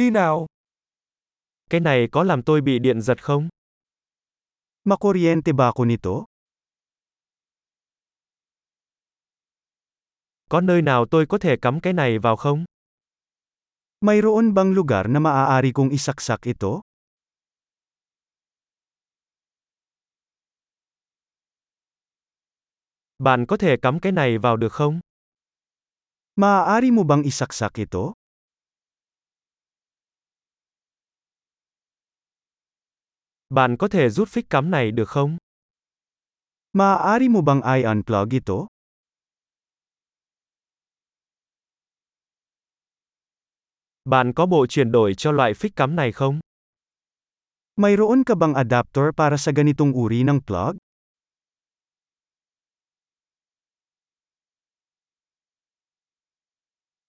Đi nào. Cái này có làm tôi bị điện giật không? Makuryente ba ako nito? Có nơi nào tôi có thể cắm cái này vào không? Mayroon bang lugar na maaari kong isaksak ito? Bạn có thể cắm cái này vào được không? Maaari mo bang isaksak ito? Bạn có thể rút phích cắm này được không? Maaari mo bang i-unplug ito? Bạn có bộ chuyển đổi cho loại phích cắm này không? Mayroon ka bang adapter para sa ganitong uri ng plug?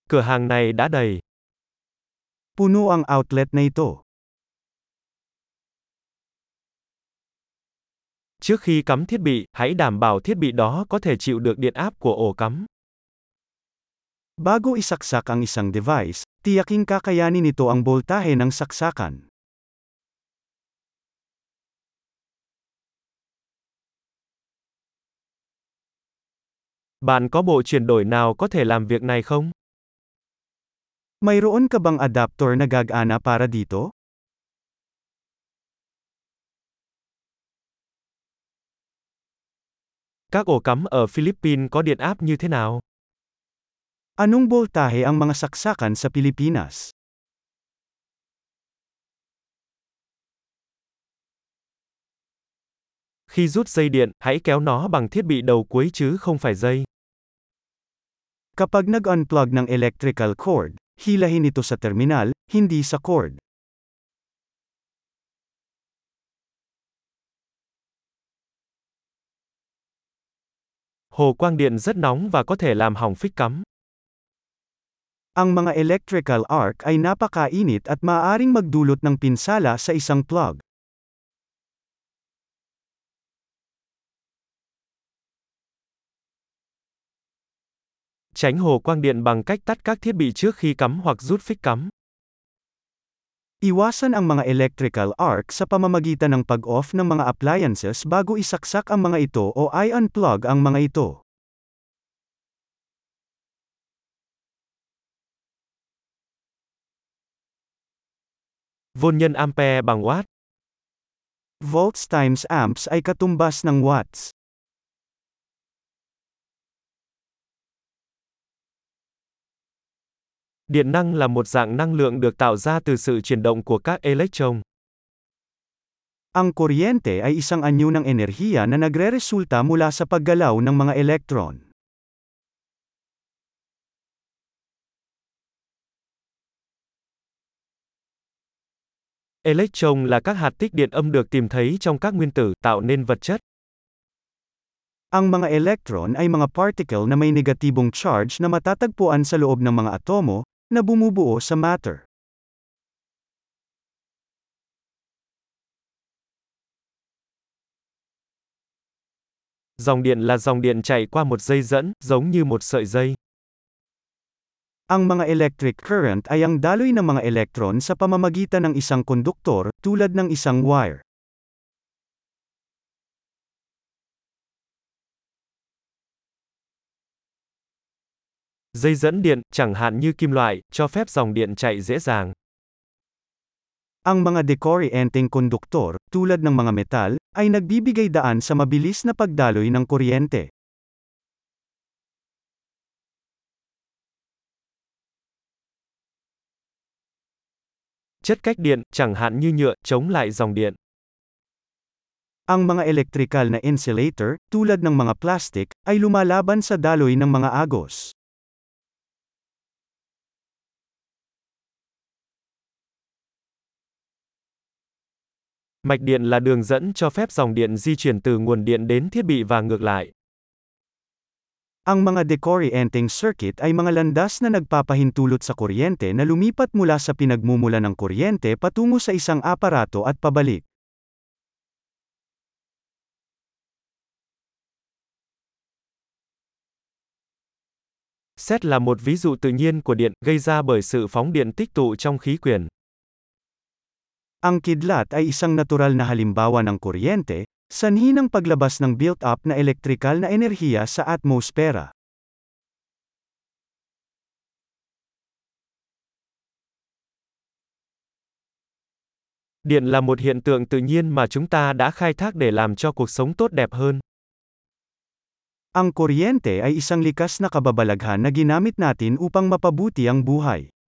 Cửa hàng này đã đầy. Puno ang outlet na ito. Trước khi cắm thiết bị, hãy đảm bảo thiết bị đó có thể chịu được điện áp của ổ cắm. Bago isaksak ang isang device, tiyaking kakayanin nito ang boltahe ng saksakan. Bạn có bộ chuyển đổi nào có thể làm việc này không? Mayroon ka bang adapter na gagana para dito? Các ổ cắm ở Philippines có điện áp như thế nào? Anong boltahe ang mga saksakan sa Pilipinas? Khi rút dây điện, hãy kéo nó bằng thiết bị đầu cuối chứ không phải dây. Kapag nag-unplug ng electrical cord, hilahin ito sa terminal, hindi sa cord. Hồ quang điện rất nóng và có thể làm hỏng phích cắm. Ang mga electrical arc ay napakainit at maaring magdulot ng pinsala sa isang plug. Tránh hồ quang điện bằng cách tắt các thiết bị trước khi cắm hoặc rút phích cắm. Iwasan ang mga electrical arc sa pamamagitan ng pag-off ng mga appliances bago isaksak ang mga ito o i-unplug ang mga ito. Vôn nhân ampere bằng watt. Volts times amps ay katumbas ng watts. Điện năng là một dạng năng lượng được tạo ra từ sự chuyển động của các electron. Ang kuryente ay isang anyo ng enerhiya na nagreresulta mula sa paggalaw ng mga elektron. Electron là các hạt tích điện âm được tìm thấy trong các nguyên tử tạo nên vật chất. Ang mga electron ay mga particle na may negatibong charge na matatagpuan sa loob ng mga atomo, na bumubuo sa matter. Dòng điện là dòng điện chạy qua một dây dẫn, giống như một sợi dây. Ang mga electric current ay ang daloy ng mga elektron sa pamamagitan ng isang konduktor, tulad ng isang wire. Dây dẫn điện, chẳng hạn như kim loại, cho phép dòng điện chạy dễ dàng. Ang mga decorrienting konduktor, tulad ng mga metal, ay nagbibigay daan sa mabilis na pagdaloy ng kuryente. Chất cách điện, chẳng hạn như nhựa, chống lại dòng điện. Ang mga electrical na insulator, tulad ng mga plastic, ay lumalaban sa daloy ng mga agos. Mạch điện là đường dẫn cho phép dòng điện di chuyển từ nguồn điện đến thiết bị và ngược lại. Ang mga decorrienting circuit ay mga landas na nagpapahintulot sa kuryente na lumipat mula sa pinagmumula ng kuryente patungo sa isang aparato at pabalik. Xét là một ví dụ tự nhiên của điện, gây ra bởi sự phóng điện tích tụ trong khí quyển. Ang kidlat ay isang natural na halimbawa ng kuryente, sanhi ng paglabas ng built-up na elektrikal na enerhiya sa atmosfera. Điện là một hiện tượng tự nhiên mà chúng ta đã khai thác để làm cho cuộc sống tốt đẹp hơn. Ang kuryente ay isang likas na kababalaghan na ginamit natin upang mapabuti ang buhay.